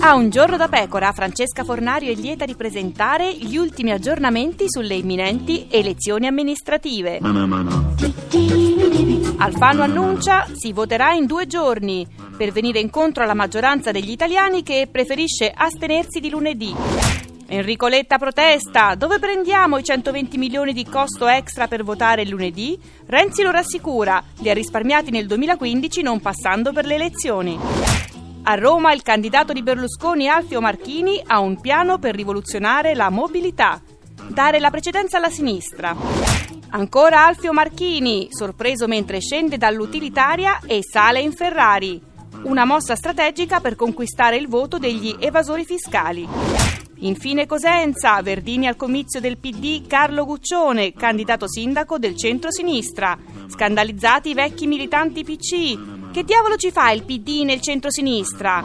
A un giorno da pecora, Francesca Fornario è lieta di presentare gli ultimi aggiornamenti sulle imminenti elezioni amministrative. Alfano annuncia si voterà in due giorni per venire incontro alla maggioranza degli italiani che preferisce astenersi di lunedì. Enrico Letta protesta. Dove prendiamo i 120 milioni di costo extra per votare lunedì? Renzi lo rassicura. Li ha risparmiati nel 2015 non passando per le elezioni. A Roma il candidato di Berlusconi Alfio Marchini ha un piano per rivoluzionare la mobilità. Dare la precedenza alla sinistra. Ancora Alfio Marchini, sorpreso mentre scende dall'utilitaria e sale in Ferrari. Una mossa strategica per conquistare il voto degli evasori fiscali. Infine Cosenza, Verdini al comizio del PD, Carlo Guccione, candidato sindaco del centro-sinistra. Scandalizzati i vecchi militanti PC. Che diavolo ci fa il PD nel centro-sinistra?